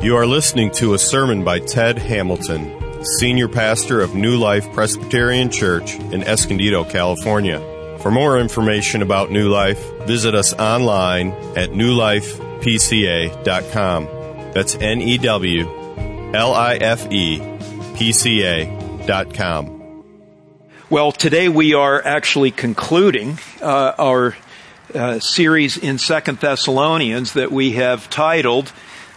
You are listening to a sermon by Ted Hamilton, Senior Pastor of New Life Presbyterian Church in Escondido, California. For more information about New Life, visit us online at newlifepca.com. That's N E W L I F E P C A dot com. Well, today we are actually concluding uh, our uh, series in Second Thessalonians that we have titled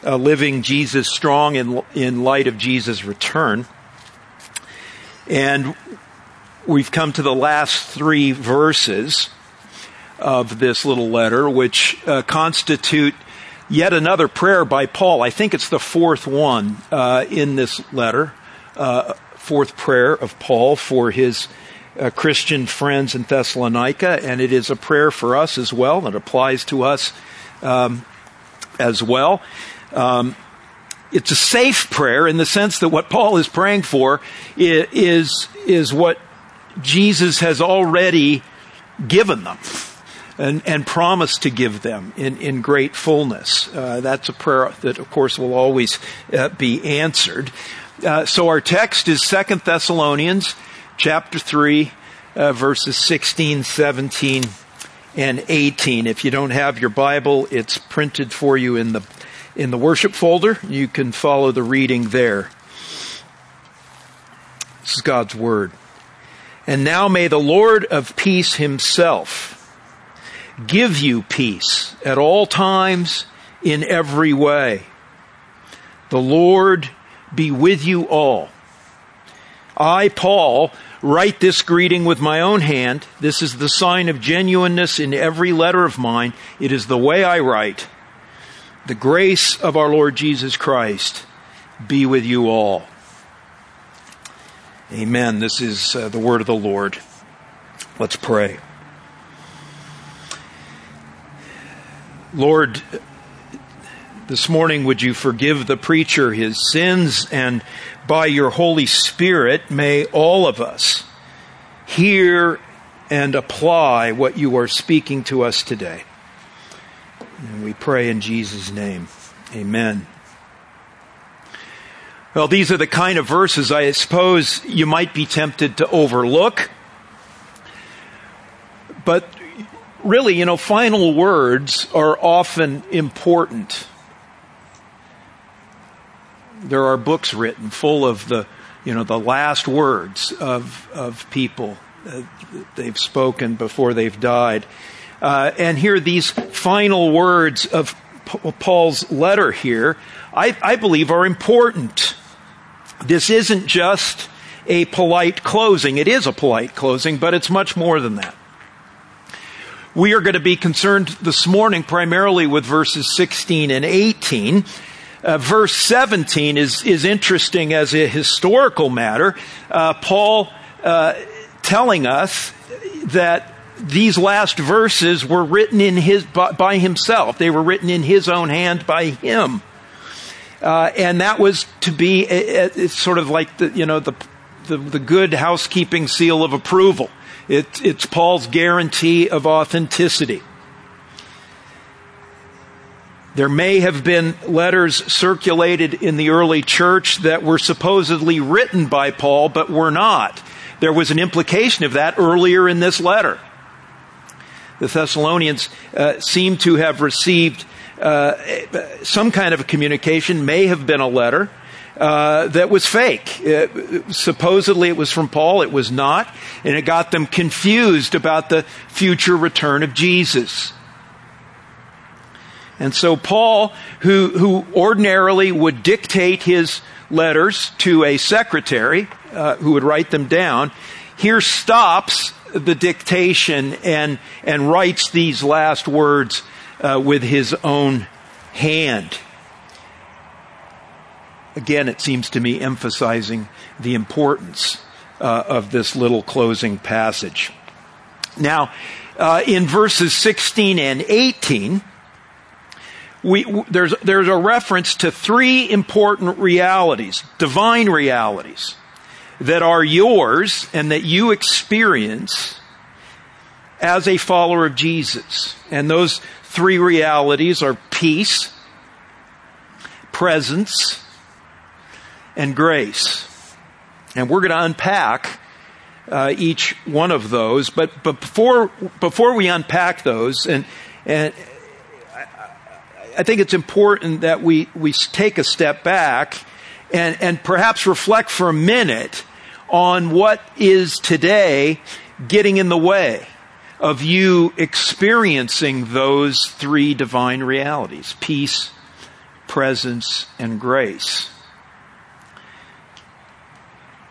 uh, "Living Jesus Strong in in Light of Jesus' Return," and we've come to the last three verses of this little letter, which uh, constitute yet another prayer by Paul. I think it's the fourth one uh, in this letter, uh, fourth prayer of Paul for his uh, Christian friends in Thessalonica, and it is a prayer for us as well. It applies to us um, as well. Um, it's a safe prayer in the sense that what Paul is praying for is, is what Jesus has already given them and, and promised to give them in, in great fullness. Uh, that's a prayer that, of course, will always uh, be answered. Uh, so our text is Second Thessalonians chapter 3, uh, verses 16, 17, and 18. If you don't have your Bible, it's printed for you in the, in the worship folder. You can follow the reading there. This is God's Word. And now may the Lord of peace himself give you peace at all times in every way. The Lord be with you all. I, Paul, write this greeting with my own hand. This is the sign of genuineness in every letter of mine. It is the way I write. The grace of our Lord Jesus Christ be with you all. Amen. This is uh, the word of the Lord. Let's pray. Lord, this morning would you forgive the preacher his sins and by your Holy Spirit may all of us hear and apply what you are speaking to us today. And we pray in Jesus' name. Amen. Well, these are the kind of verses I suppose you might be tempted to overlook. But really, you know, final words are often important. There are books written full of the, you know, the last words of, of people uh, they've spoken before they've died. Uh, and here, these final words of Paul's letter here, I, I believe are important. This isn't just a polite closing. It is a polite closing, but it's much more than that. We are going to be concerned this morning primarily with verses 16 and 18. Uh, verse 17 is, is interesting as a historical matter. Uh, Paul uh, telling us that these last verses were written in his, by, by himself. They were written in his own hand by him. Uh, and that was to be a, a, sort of like the you know the, the, the good housekeeping seal of approval. It, it's Paul's guarantee of authenticity. There may have been letters circulated in the early church that were supposedly written by Paul, but were not. There was an implication of that earlier in this letter. The Thessalonians uh, seem to have received uh, some kind of a communication, may have been a letter, uh, that was fake. It, supposedly it was from Paul, it was not, and it got them confused about the future return of Jesus. And so Paul, who, who ordinarily would dictate his letters to a secretary uh, who would write them down, here stops the dictation and, and writes these last words uh, with his own hand. Again, it seems to me emphasizing the importance uh, of this little closing passage. Now, uh, in verses 16 and 18, we, there's, there's a reference to three important realities, divine realities, that are yours and that you experience as a follower of Jesus. And those three realities are peace, presence, and grace. And we're going to unpack uh, each one of those. But, but before, before we unpack those, and, and I think it's important that we, we take a step back and, and perhaps reflect for a minute on what is today getting in the way of you experiencing those three divine realities peace, presence, and grace.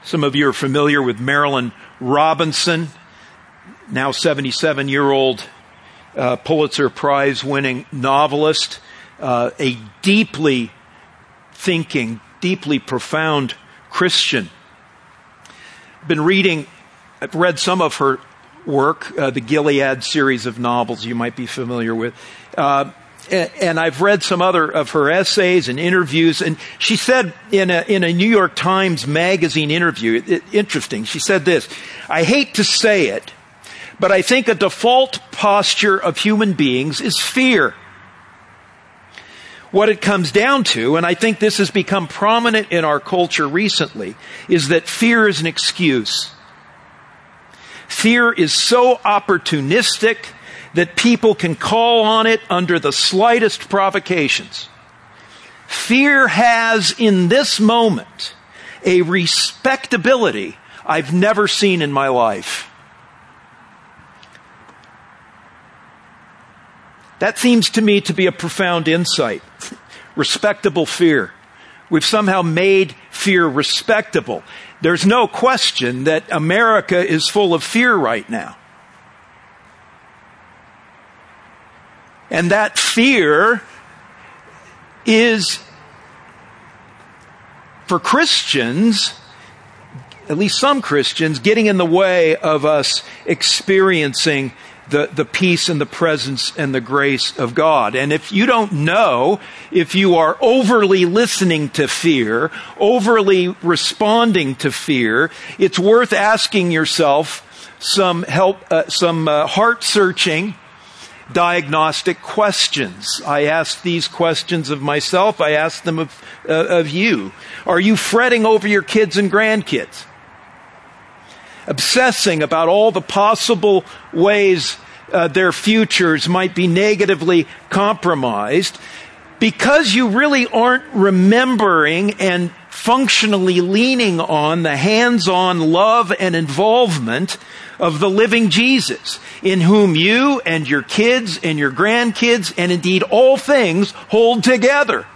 Some of you are familiar with Marilynne Robinson, now 77 year old uh, Pulitzer Prize winning novelist, uh, a deeply thinking, deeply profound Christian. Been reading, I've read some of her work, uh, the Gilead series of novels you might be familiar with. Uh, and I've read some other of her essays and interviews, and she said in a, in a New York Times Magazine interview, it, it, interesting, she said this, I hate to say it, but I think a default posture of human beings is fear. What it comes down to, and I think this has become prominent in our culture recently, is that fear is an excuse. Fear is so opportunistic that people can call on it under the slightest provocations. Fear has in this moment a respectability I've never seen in my life. That seems to me to be a profound insight. Respectable fear. We've somehow made fear respectable. There's no question that America is full of fear right now. And that fear is, for Christians, at least some Christians, getting in the way of us experiencing the, the peace and the presence and the grace of God. And if you don't know, if you are overly listening to fear, overly responding to fear, it's worth asking yourself some help, uh, some uh, heart searching diagnostic questions. I ask these questions of myself. I ask them of, uh, of you. Are you fretting over your kids and grandkids? Obsessing about all the possible ways uh, their futures might be negatively compromised because you really aren't remembering and functionally leaning on the hands on love and involvement of the living Jesus, in whom you and your kids and your grandkids and indeed all things hold together.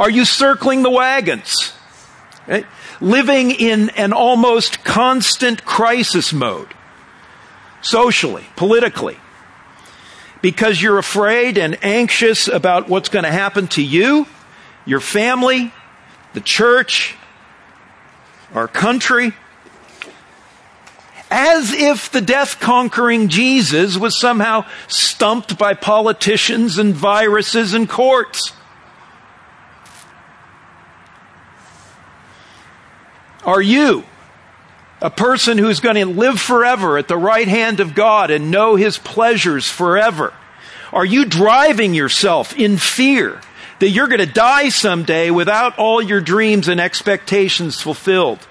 Are you circling the wagons? Right? Living in an almost constant crisis mode, socially, politically, because you're afraid and anxious about what's going to happen to you, your family, the church, our country, as if the death conquering Jesus was somehow stumped by politicians and viruses and courts. Are you a person who's going to live forever at the right hand of God and know his pleasures forever? Are you driving yourself in fear that you're going to die someday without all your dreams and expectations fulfilled.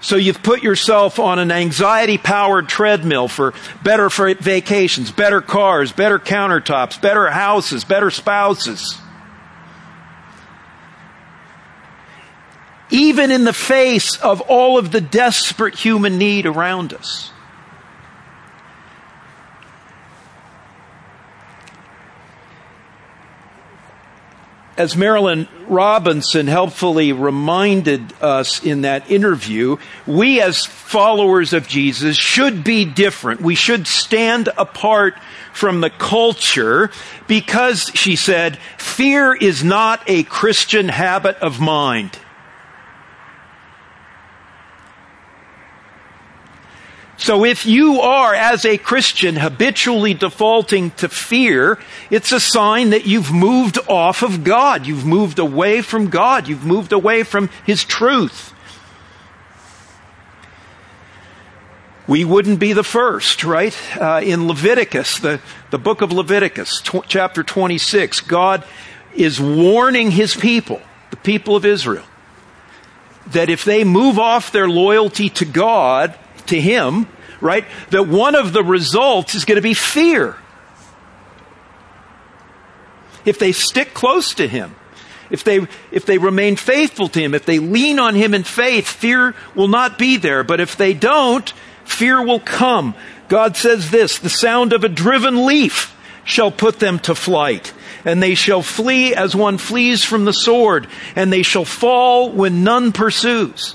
So you've put yourself on an anxiety powered treadmill for better vacations, better cars, better countertops, better houses, better spouses. Even in the face of all of the desperate human need around us. as Marilynne Robinson helpfully reminded us in that interview, we as followers of Jesus should be different. We should stand apart from the culture because, she said, fear is not a Christian habit of mind. So if you are, as a Christian, habitually defaulting to fear, it's a sign that you've moved off of God. You've moved away from God. You've moved away from His truth. we wouldn't be the first, right? Uh, in Leviticus, the, the book of Leviticus, tw- chapter 26, God is warning his people, the people of Israel, that if they move off their loyalty to God, to Him, right, that one of the results is going to be fear. If they stick close to Him, if they, if they remain faithful to Him, if they lean on Him in faith, fear will not be there. But if they don't, fear will come. God says this, the sound of a driven leaf shall put them to flight and they shall flee as one flees from the sword, and they shall fall when none pursues.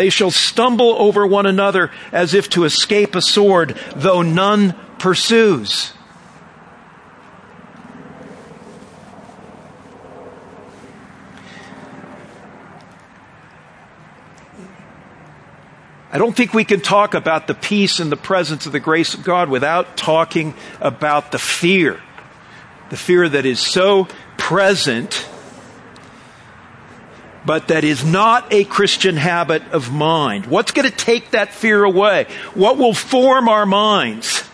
They shall stumble over one another as if to escape a sword, though none pursues. I don't think we can talk about the peace and the presence of the grace of God without talking about the fear. The fear that is so present, but that is not a Christian habit of mind. What's going to take that fear away? What will form our minds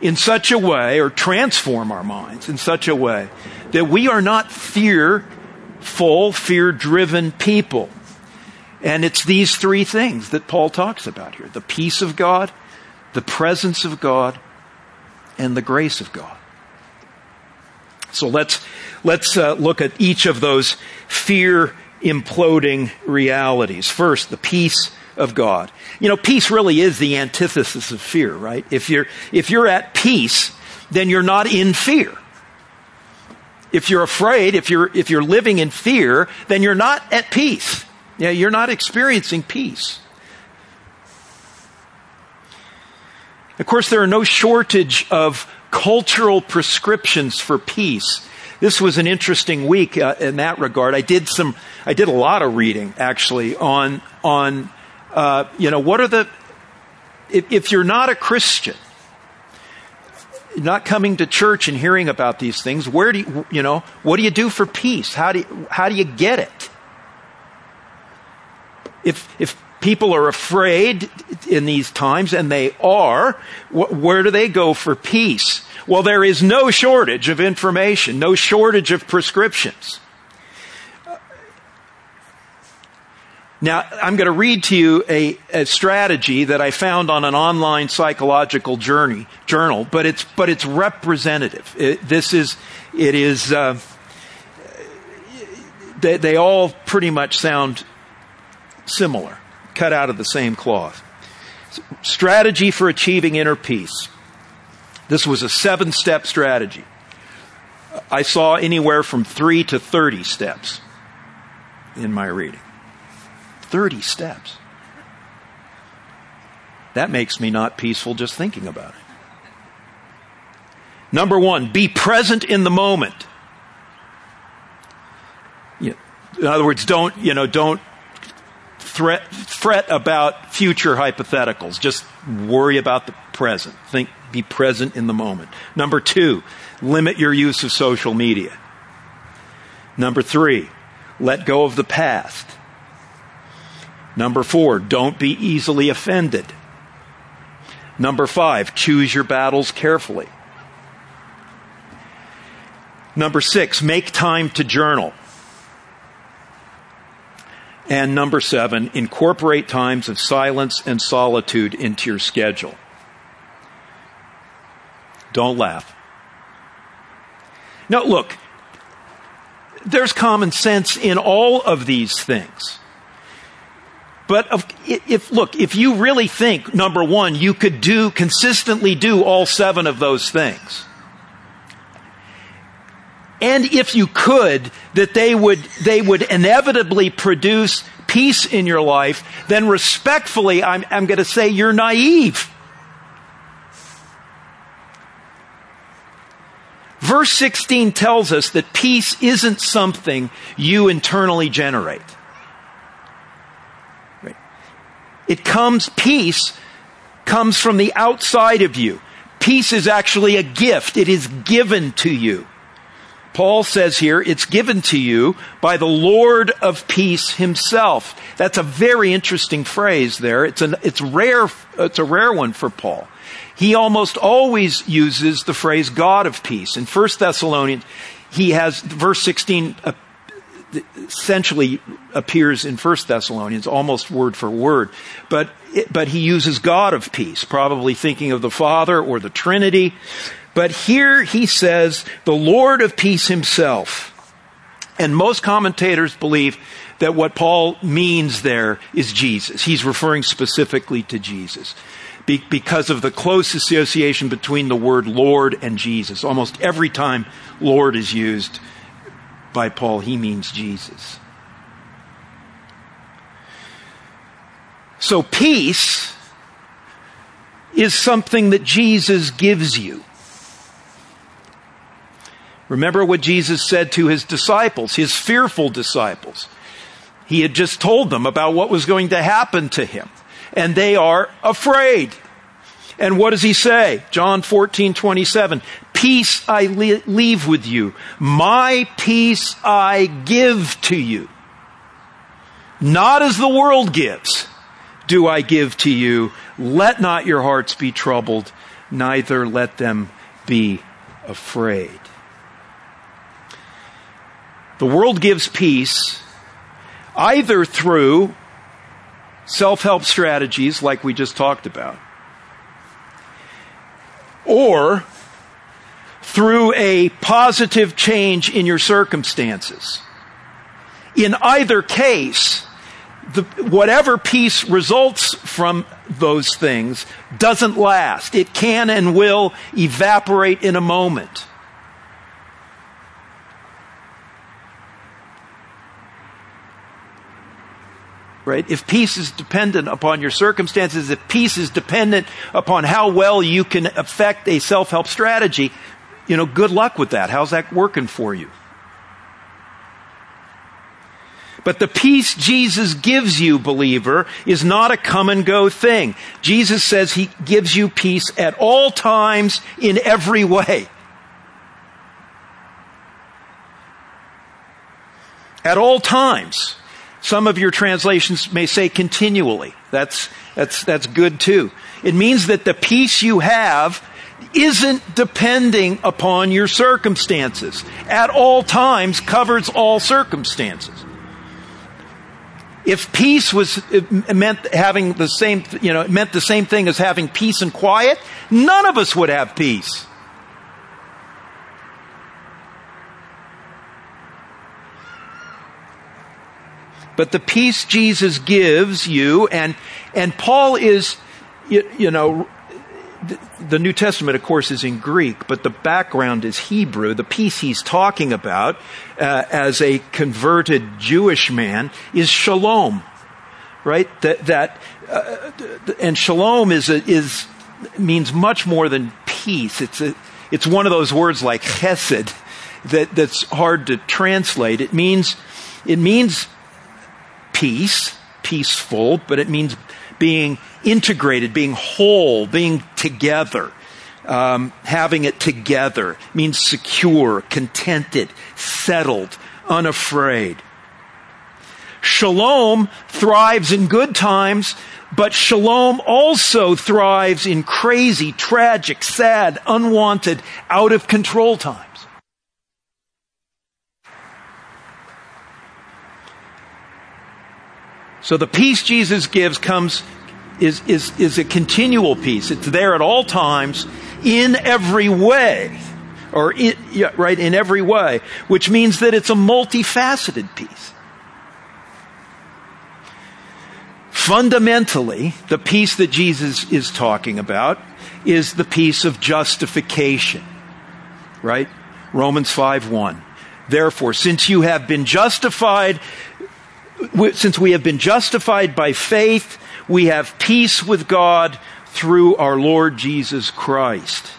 in such a way, or transform our minds in such a way, that we are not fearful, fear driven people? And it's these three things that Paul talks about here the peace of God, the presence of God, and the grace of God. So let's, let's uh, look at each of those fear imploding realities. First, the peace of God. You know, peace really is the antithesis of fear, right? If you're, if you're at peace, then you're not in fear. If you're afraid, if you're, if you're living in fear, then you're not at peace. Yeah, you're not experiencing peace. Of course, there are no shortage of cultural prescriptions for peace. This was an interesting week uh, in that regard. I did some, I did a lot of reading actually on on, uh, you know, what are the if, if you're not a Christian, not coming to church and hearing about these things, where do you, you know, what do you do for peace? How do you, how do you get it? if, if people are afraid in these times, and they are, wh- where do they go for peace? Well, there is no shortage of information, no shortage of prescriptions. Now, I'm going to read to you a, a, strategy that I found on an online psychological journey, journal, but it's, but it's representative. It, this is, it is, uh, they, they all pretty much sound similar, cut out of the same cloth. Strategy for achieving inner peace. This was a seven step strategy. I saw anywhere from three to 30 steps in my reading. 30 steps. That makes me not peaceful just thinking about it. Number one, be present in the moment. In other words, don't, you know, don't threat, fret about future hypotheticals. Just worry about the present. Think, be present in the moment. Number two, limit your use of social media. Number three, let go of the past. Number four, don't be easily offended. Number five, choose your battles carefully. Number six, make time to journal. And number seven, incorporate times of silence and solitude into your schedule. Don't laugh. Now, look, there's common sense in all of these things. But if, look, if you really think, number one, you could do, consistently do all seven of those things, and if you could, that they would, they would inevitably produce peace in your life, then respectfully, I'm, I'm going to say you're naive. Verse 16 tells us that peace isn't something you internally generate. It comes, peace comes from the outside of you. Peace is actually a gift. It is given to you Paul says here, it's given to you by the Lord of peace himself. That's a very interesting phrase there. It's, an, it's rare, it's a rare one for Paul. He almost always uses the phrase God of peace. In 1 Thessalonians, he has, verse 16 uh, essentially appears in 1 Thessalonians almost word for word. But, but he uses God of peace, probably thinking of the Father or the Trinity. But here he says, the Lord of peace himself. And most commentators believe that what Paul means there is Jesus. He's referring specifically to Jesus be- because of the close association between the word Lord and Jesus. Almost every time Lord is used by Paul, he means Jesus. So peace is something that Jesus gives you. Remember what Jesus said to his disciples, his fearful disciples. He had just told them about what was going to happen to him, and they are afraid. And what does he say? John 14, 27. Peace I leave with you. My peace I give to you. Not as the world gives do I give to you. Let not your hearts be troubled, neither let them be afraid. The world gives peace either through self help strategies like we just talked about, or through a positive change in your circumstances. In either case, the, whatever peace results from those things doesn't last. It can and will evaporate in a moment. Right? If peace is dependent upon your circumstances, if peace is dependent upon how well you can affect a self help strategy, you know, good luck with that. How's that working for you? But the peace Jesus gives you, believer, is not a come and go thing. Jesus says he gives you peace at all times in every way. At all times. Some of your translations may say continually. That's, that's, that's good too. It means that the peace you have isn't depending upon your circumstances. At all times covers all circumstances. If peace was meant having the same, you know, meant the same thing as having peace and quiet, none of us would have peace. But the peace Jesus gives you, and, and Paul is, you, you know, the New Testament, of course, is in Greek, but the background is Hebrew. The peace he's talking about uh, as a converted Jewish man is shalom, right? That, that uh, and shalom is a, is means much more than peace. It's a, it's one of those words like chesed that, that's hard to translate. It means it means peace, peaceful, but it means being integrated, being whole, being together. Um, having it together it means secure, contented, settled, unafraid. Shalom thrives in good times, but shalom also thrives in crazy, tragic, sad, unwanted, out of control times. So the peace Jesus gives comes, is, is, is a continual peace. It's there at all times, in every way. Or, in, yeah, right, in every way. Which means that it's a multifaceted peace. Fundamentally, the peace that Jesus is talking about is the peace of justification. Right? Romans 5 1. Therefore, since you have been justified since we have been justified by faith, we have peace with God through our Lord Jesus Christ.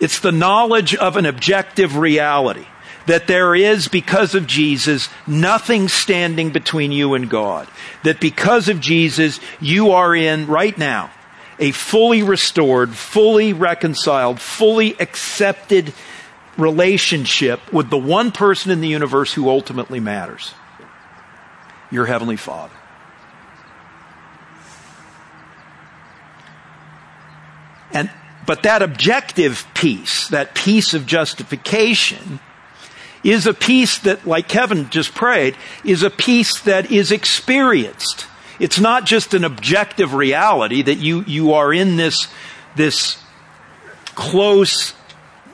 It's the knowledge of an objective reality that there is, because of Jesus, nothing standing between you and God. That because of Jesus, you are in, right now, a fully restored, fully reconciled, fully accepted relationship with the one person in the universe who ultimately matters your Heavenly Father. And, but that objective peace, that peace of justification, is a peace that, like Kevin just prayed, is a peace that is experienced. It's not just an objective reality that you, you are in this, this close,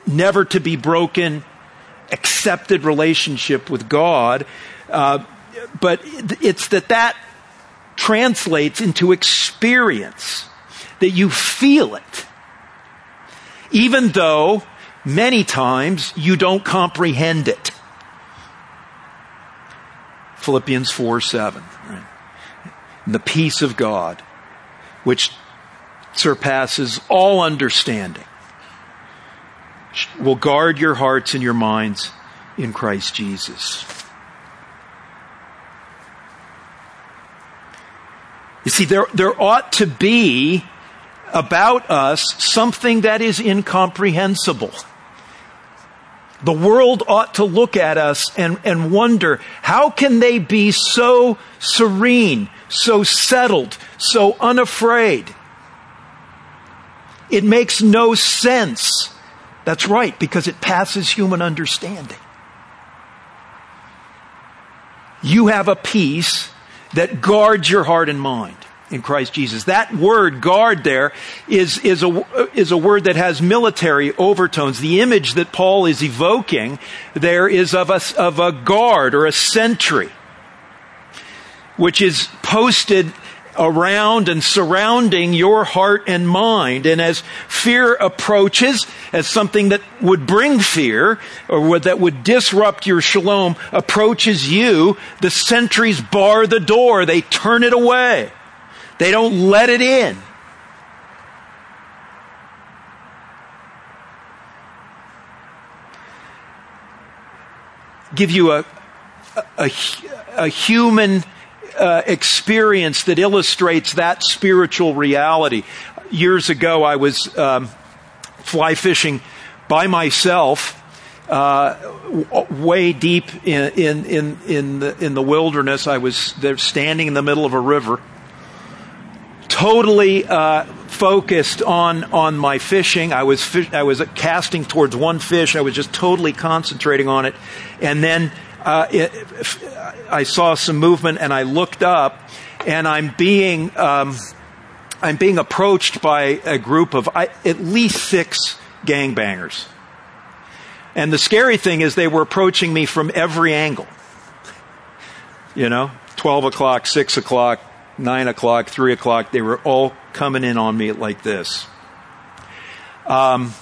never to be broken, accepted relationship with God. Uh, but it's that that translates into experience, that you feel it. Even though many times you don't comprehend it. Philippians 4 7. Right? The peace of God, which surpasses all understanding, will guard your hearts and your minds in Christ Jesus. You see, there, there ought to be about us something that is incomprehensible. The world ought to look at us and, and wonder, how can they be so serene, so settled, so unafraid? It makes no sense. That's right, because it passes human understanding. You have a peace that guards your heart and mind in Christ Jesus. That word guard there is, is, a, is a word that has military overtones. The image that Paul is evoking there is of a, of a guard or a sentry, which is posted around and surrounding your heart and mind. And as fear approaches, as something that would bring fear or that would disrupt your shalom approaches you, the sentries bar the door. They turn it away. They don't let it in. Give you a, a, a human uh, experience that illustrates that spiritual reality. Years ago, I was um, fly fishing by myself. Uh, way deep in, in, in, in, the, in the wilderness. I was there standing in the middle of a river, totally uh, focused on, on my fishing. I was, I was casting towards one fish. I was just totally concentrating on it. And then uh, it, I saw some movement and I looked up and I'm being, um, I'm being approached by a group of I, at least six gangbangers. And the scary thing is they were approaching me from every angle. You know, 12 o'clock, 6 o'clock, 9 o'clock, 3 o'clock, they were all coming in on me like this. Um,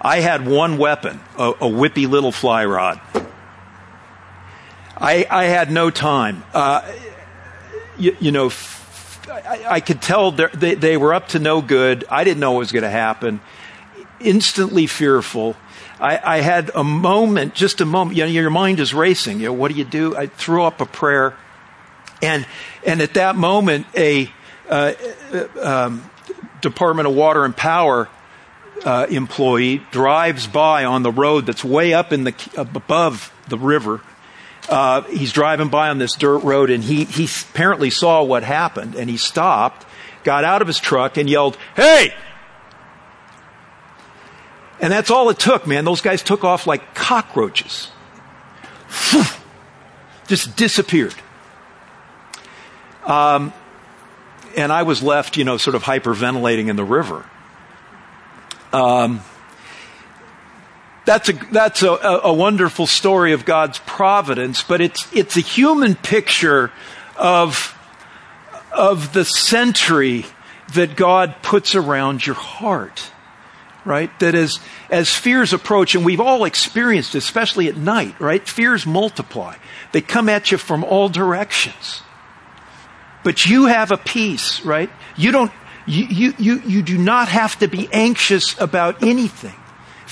I had one weapon, a, a whippy little fly rod. I, I had no time. Uh, you, you, know, I, I could tell they, they were up to no good. I didn't know what was going to happen. Instantly fearful. I, I, had a moment, just a moment. You know, your mind is racing. You know, what do you do? I threw up a prayer, and and at that moment, a uh, um, Department of Water and Power uh, employee drives by on the road that's way up in the above the river uh, he's driving by on this dirt road and he, he apparently saw what happened and he stopped, got out of his truck and yelled, Hey! And that's all it took, man. Those guys took off like cockroaches. Just disappeared. Um, and I was left, you know, sort of hyperventilating in the river. Um, that's a, that's a, a wonderful story of God's providence, but it's, it's a human picture of, of the sentry that God puts around your heart. Right? That as, as fears approach, and we've all experienced, especially at night, right? Fears multiply. They come at you from all directions. But you have a peace, right? You don't, you, you, you, you do not have to be anxious about anything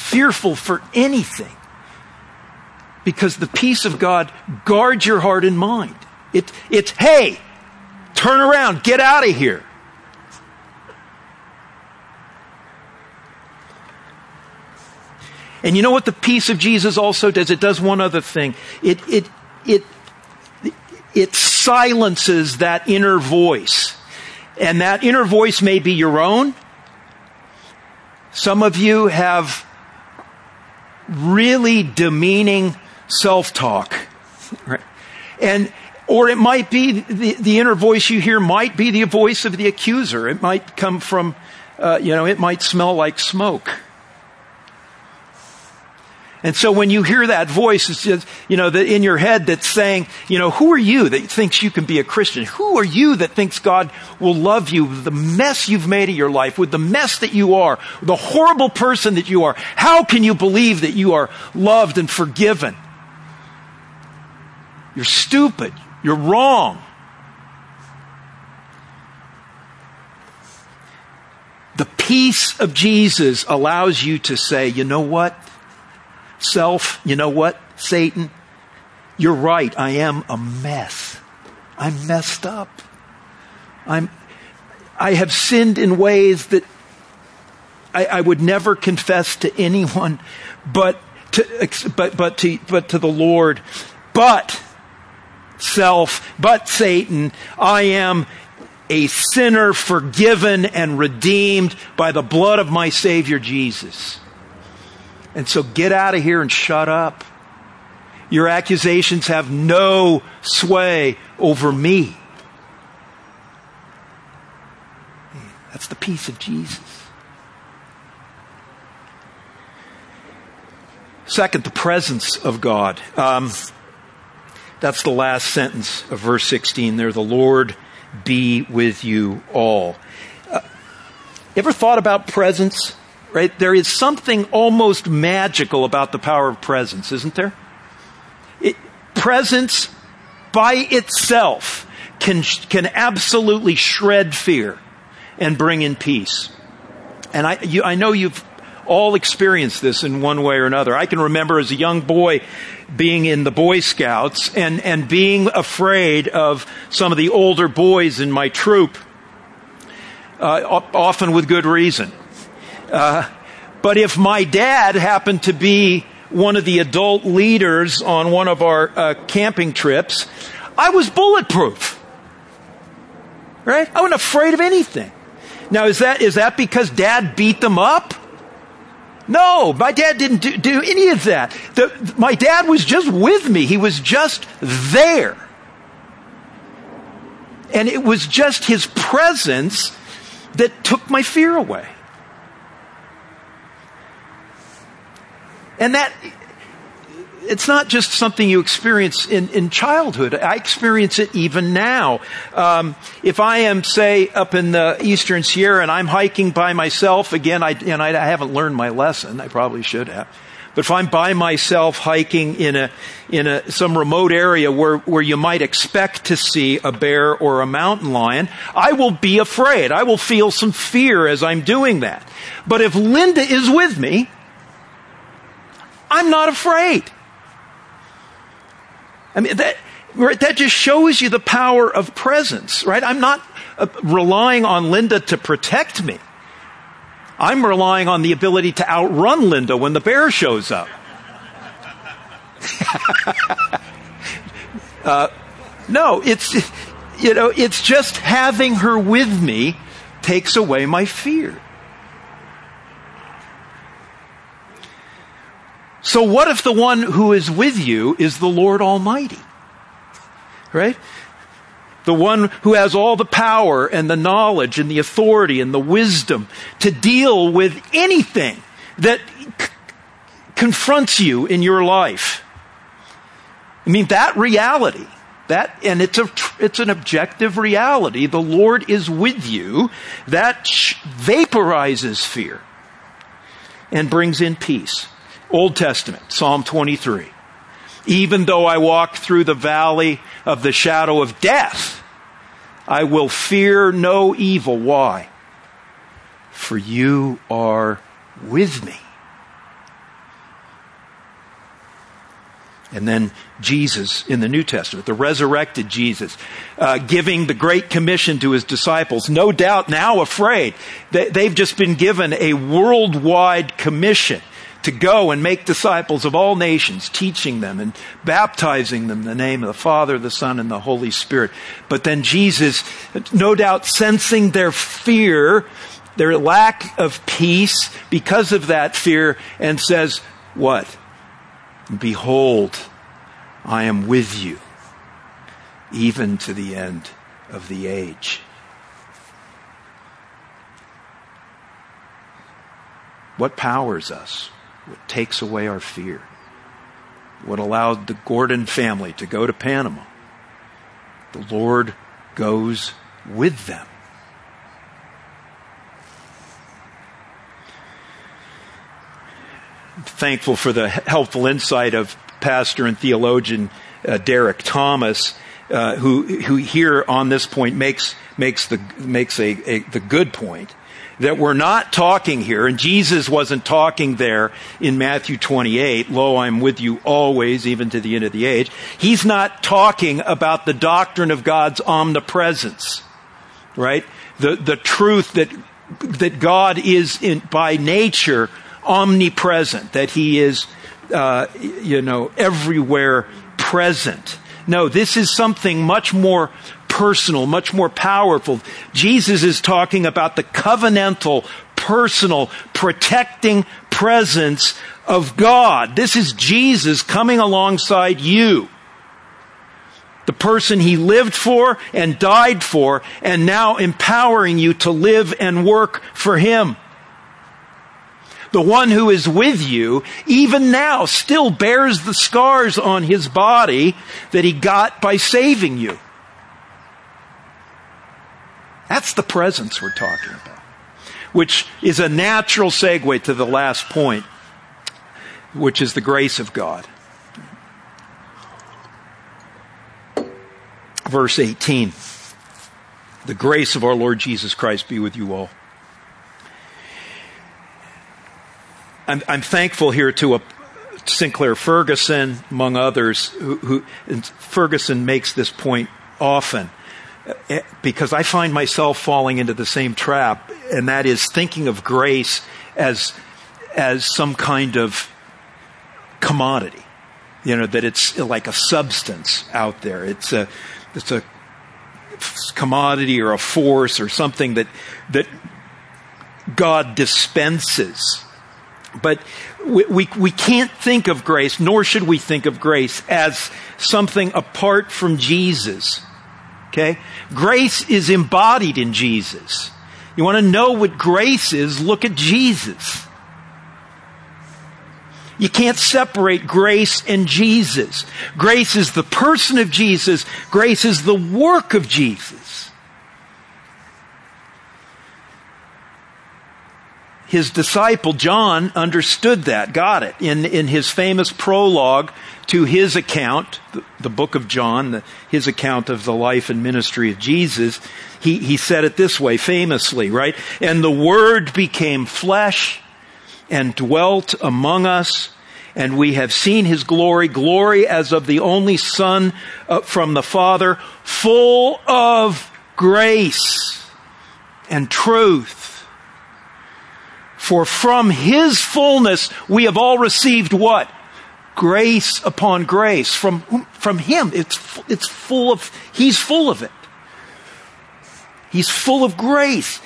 fearful for anything. Because the peace of God guards your heart and mind. It, it's, hey, turn around, get out of here. And you know what the peace of Jesus also does? It does one other thing. It, it, it, it silences that inner voice. And that inner voice may be your own. Some of you have really demeaning self-talk. Right? And, or it might be the, the inner voice you hear might be the voice of the accuser. It might come from, uh, you know, it might smell like smoke. And so when you hear that voice, it's just, you know, the, in your head that's saying, you know, who are you that thinks you can be a Christian? Who are you that thinks God will love you with the mess you've made of your life, with the mess that you are, the horrible person that you are? How can you believe that you are loved and forgiven? You're stupid. You're wrong. The peace of Jesus allows you to say, you know what? Self, you know what, Satan? You're right. I am a mess. I'm messed up. I'm, I have sinned in ways that I, I would never confess to anyone but to, but, but to, but to the Lord. But self, but Satan, I am a sinner forgiven and redeemed by the blood of my Savior Jesus. And so get out of here and shut up. Your accusations have no sway over me. That's the peace of Jesus. Second, the presence of God. Um, that's the last sentence of verse 16 there. The Lord be with you all. Uh, ever thought about presence? Right? There is something almost magical about the power of presence, isn't there? It, presence by itself can, can absolutely shred fear and bring in peace. And I, you, I know you've all experienced this in one way or another. I can remember as a young boy being in the Boy Scouts and, and being afraid of some of the older boys in my troop, uh, often with good reason. Uh, but if my dad happened to be one of the adult leaders on one of our uh, camping trips, I was bulletproof. Right? I wasn't afraid of anything. Now, is that, is that because dad beat them up? No, my dad didn't do, do any of that. The, my dad was just with me. He was just there. And it was just his presence that took my fear away. And that, it's not just something you experience in, in childhood. I experience it even now. Um, if I am, say, up in the eastern Sierra and I'm hiking by myself, again, I, and I, I haven't learned my lesson. I probably should have. But if I'm by myself hiking in a, in a, some remote area where, where you might expect to see a bear or a mountain lion, I will be afraid. I will feel some fear as I'm doing that. But if Linda is with me, I'm not afraid. I mean, that, that just shows you the power of presence, right? I'm not uh, relying on Linda to protect me. I'm relying on the ability to outrun Linda when the bear shows up. uh, no, it's, you know, it's just having her with me takes away my fear. So what if the one who is with you is the Lord Almighty? Right? The one who has all the power and the knowledge and the authority and the wisdom to deal with anything that c- confronts you in your life. I mean, that reality, that, and it's a, it's an objective reality. The Lord is with you. That vaporizes fear and brings in peace. Old Testament, Psalm 23. Even though I walk through the valley of the shadow of death, I will fear no evil. Why? For you are with me. And then Jesus in the New Testament, the resurrected Jesus, uh, giving the Great Commission to his disciples, no doubt now afraid. They, they've just been given a worldwide commission to go and make disciples of all nations, teaching them and baptizing them in the name of the Father, the Son, and the Holy Spirit. But then Jesus, no doubt sensing their fear, their lack of peace because of that fear, and says, What? Behold, I am with you, even to the end of the age. What powers us? What takes away our fear? What allowed the Gordon family to go to Panama? The Lord goes with them. thankful for the helpful insight of pastor and theologian uh, Derek Thomas, uh, who who here on this point makes makes the makes a, a the good point that we're not talking here, and Jesus wasn't talking there in Matthew 28, lo, I'm with you always, even to the end of the age. He's not talking about the doctrine of God's omnipresence, right? The, the truth that, that God is in, by nature omnipresent, that He is, uh, you know, everywhere present. No, this is something much more personal, much more powerful. Jesus is talking about the covenantal, personal, protecting presence of God. This is Jesus coming alongside you. The person he lived for and died for, and now empowering you to live and work for him. The one who is with you, even now, still bears the scars on his body that he got by saving you. That's the presence we're talking about, which is a natural segue to the last point, which is the grace of God. Verse 18 The grace of our Lord Jesus Christ be with you all. I'm, I'm thankful here to a Sinclair Ferguson, among others, who, who Ferguson makes this point often Eh, because I find myself falling into the same trap, and that is thinking of grace as as some kind of commodity. You know that it's like a substance out there. It's a it's a commodity or a force or something that that God dispenses but we, we, we, can't think of grace, nor should we think of grace as something apart from Jesus. Okay? Grace is embodied in Jesus. You want to know what grace is? Look at Jesus. You can't separate grace and Jesus. Grace is the person of Jesus. Grace is the work of Jesus. His disciple John understood that, got it. In, in his famous prologue to his account, the, the book of John, the, his account of the life and ministry of Jesus, he, he said it this way famously, right? And the Word became flesh and dwelt among us, and we have seen his glory, glory as of the only Son uh, from the Father, full of grace and truth. For from his fullness we have all received what? Grace upon grace. From, from him. It's, it's full of, he's full of it. He's full of grace.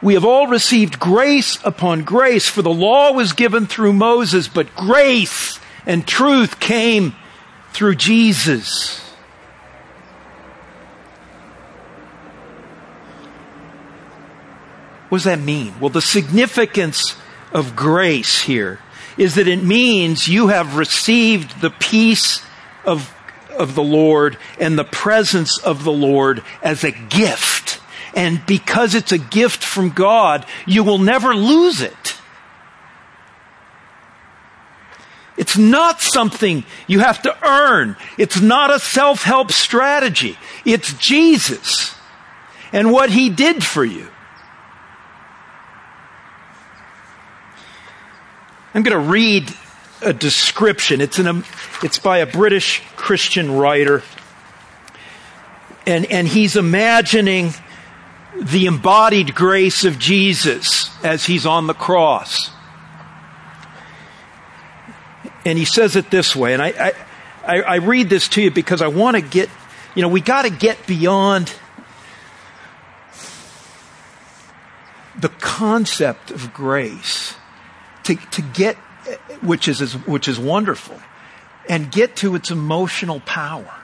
We have all received grace upon grace, for the law was given through Moses, but grace and truth came through Jesus. What does that mean? Well, the significance of grace here is that it means you have received the peace of, of the Lord and the presence of the Lord as a gift. And because it's a gift from God, you will never lose it. It's not something you have to earn. It's not a self-help strategy. It's Jesus and what He did for you. I'm going to read a description. It's, in a, it's by a British Christian writer. And, and he's imagining the embodied grace of Jesus as he's on the cross. And he says it this way, and I, I, I read this to you because I want to get, you know, we got to get beyond the concept of grace to, to get, which is, which is wonderful, and get to its emotional power.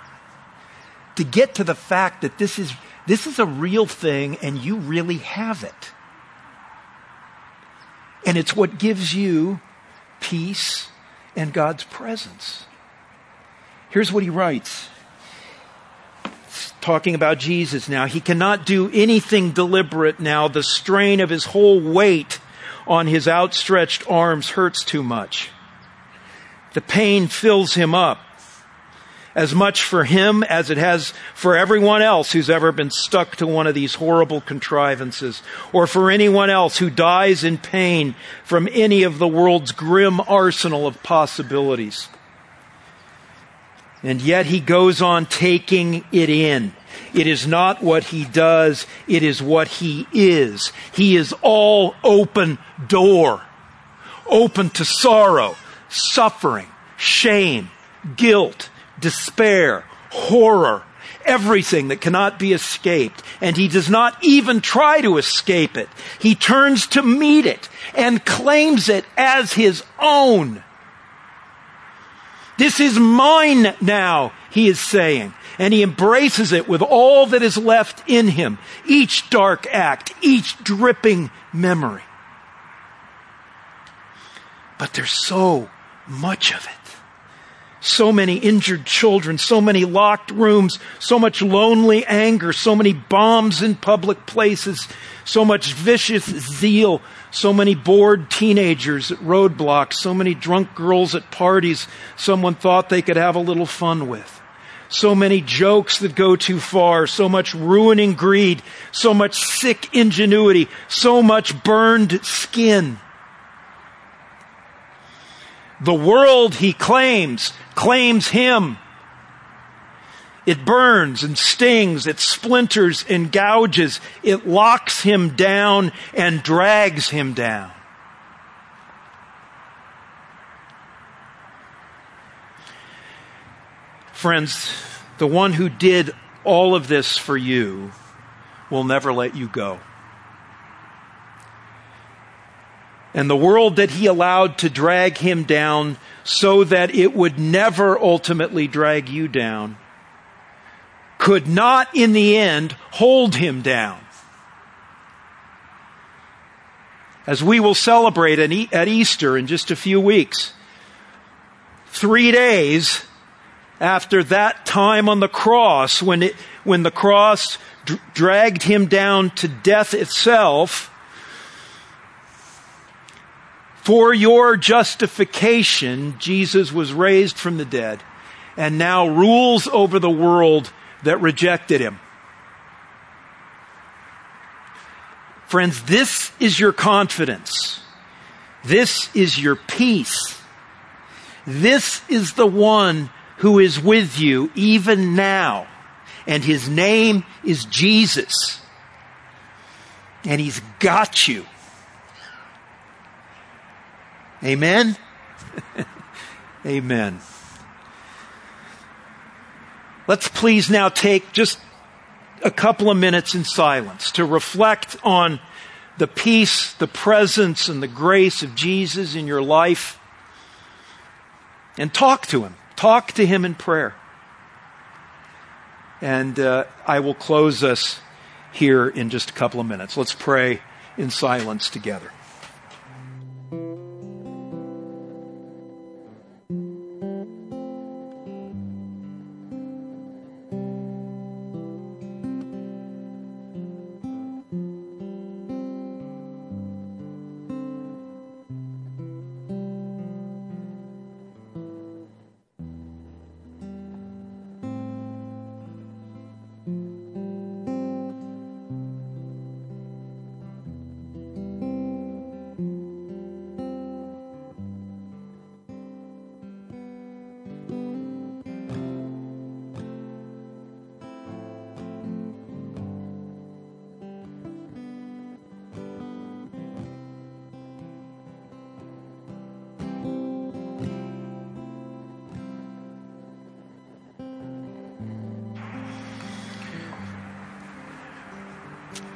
To get to the fact that this is, this is a real thing and you really have it. And it's what gives you peace and God's presence. Here's what he writes talking about Jesus now. He cannot do anything deliberate now. The strain of his whole weight on his outstretched arms hurts too much. The pain fills him up as much for him as it has for everyone else who's ever been stuck to one of these horrible contrivances, or for anyone else who dies in pain from any of the world's grim arsenal of possibilities. And yet he goes on taking it in. It is not what he does, it is what he is. He is all open door, open to sorrow, suffering, shame, guilt, despair, horror, everything that cannot be escaped. And he does not even try to escape it. He turns to meet it and claims it as his own. This is mine now, he is saying. And he embraces it with all that is left in him. Each dark act, each dripping memory. But there's so much of it so many injured children, so many locked rooms, so much lonely anger, so many bombs in public places, so much vicious zeal, so many bored teenagers at roadblocks, so many drunk girls at parties someone thought they could have a little fun with. So many jokes that go too far, so much ruining greed, so much sick ingenuity, so much burned skin. The world, he claims, claims him. It burns and stings, it splinters and gouges, it locks him down and drags him down. Friends, the one who did all of this for you will never let you go. And the world that he allowed to drag him down so that it would never ultimately drag you down, could not in the end hold him down. As we will celebrate at Easter in just a few weeks, three days after that time on the cross, when, it, when the cross d- dragged him down to death itself, for your justification, Jesus was raised from the dead and now rules over the world that rejected him. Friends, this is your confidence. This is your peace. This is the one who is with you even now. And his name is Jesus. And he's got you. Amen? Amen. Let's please now take just a couple of minutes in silence to reflect on the peace, the presence, and the grace of Jesus in your life. And talk to Him. Talk to Him in prayer. And uh, I will close us here in just a couple of minutes. Let's pray in silence together.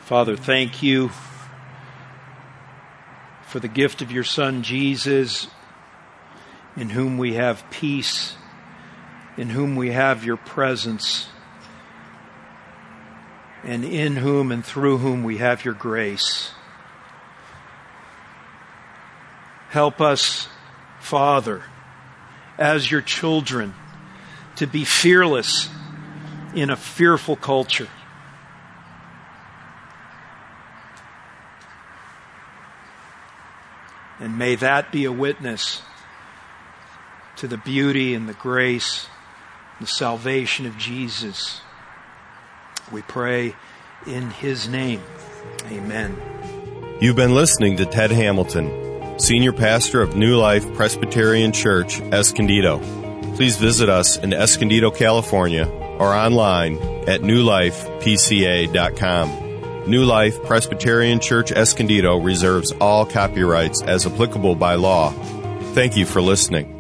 Father, thank you for the gift of your Son, Jesus, in whom we have peace, in whom we have your presence, and in whom and through whom we have your grace. Help us, Father, as your children, to be fearless in a fearful culture. And may that be a witness to the beauty and the grace, and the salvation of Jesus. We pray in his name. Amen. You've been listening to Ted Hamilton, Senior Pastor of New Life Presbyterian Church, Escondido. Please visit us in Escondido, California, or online at newlifepca.com. New Life Presbyterian Church Escondido reserves all copyrights as applicable by law. Thank you for listening.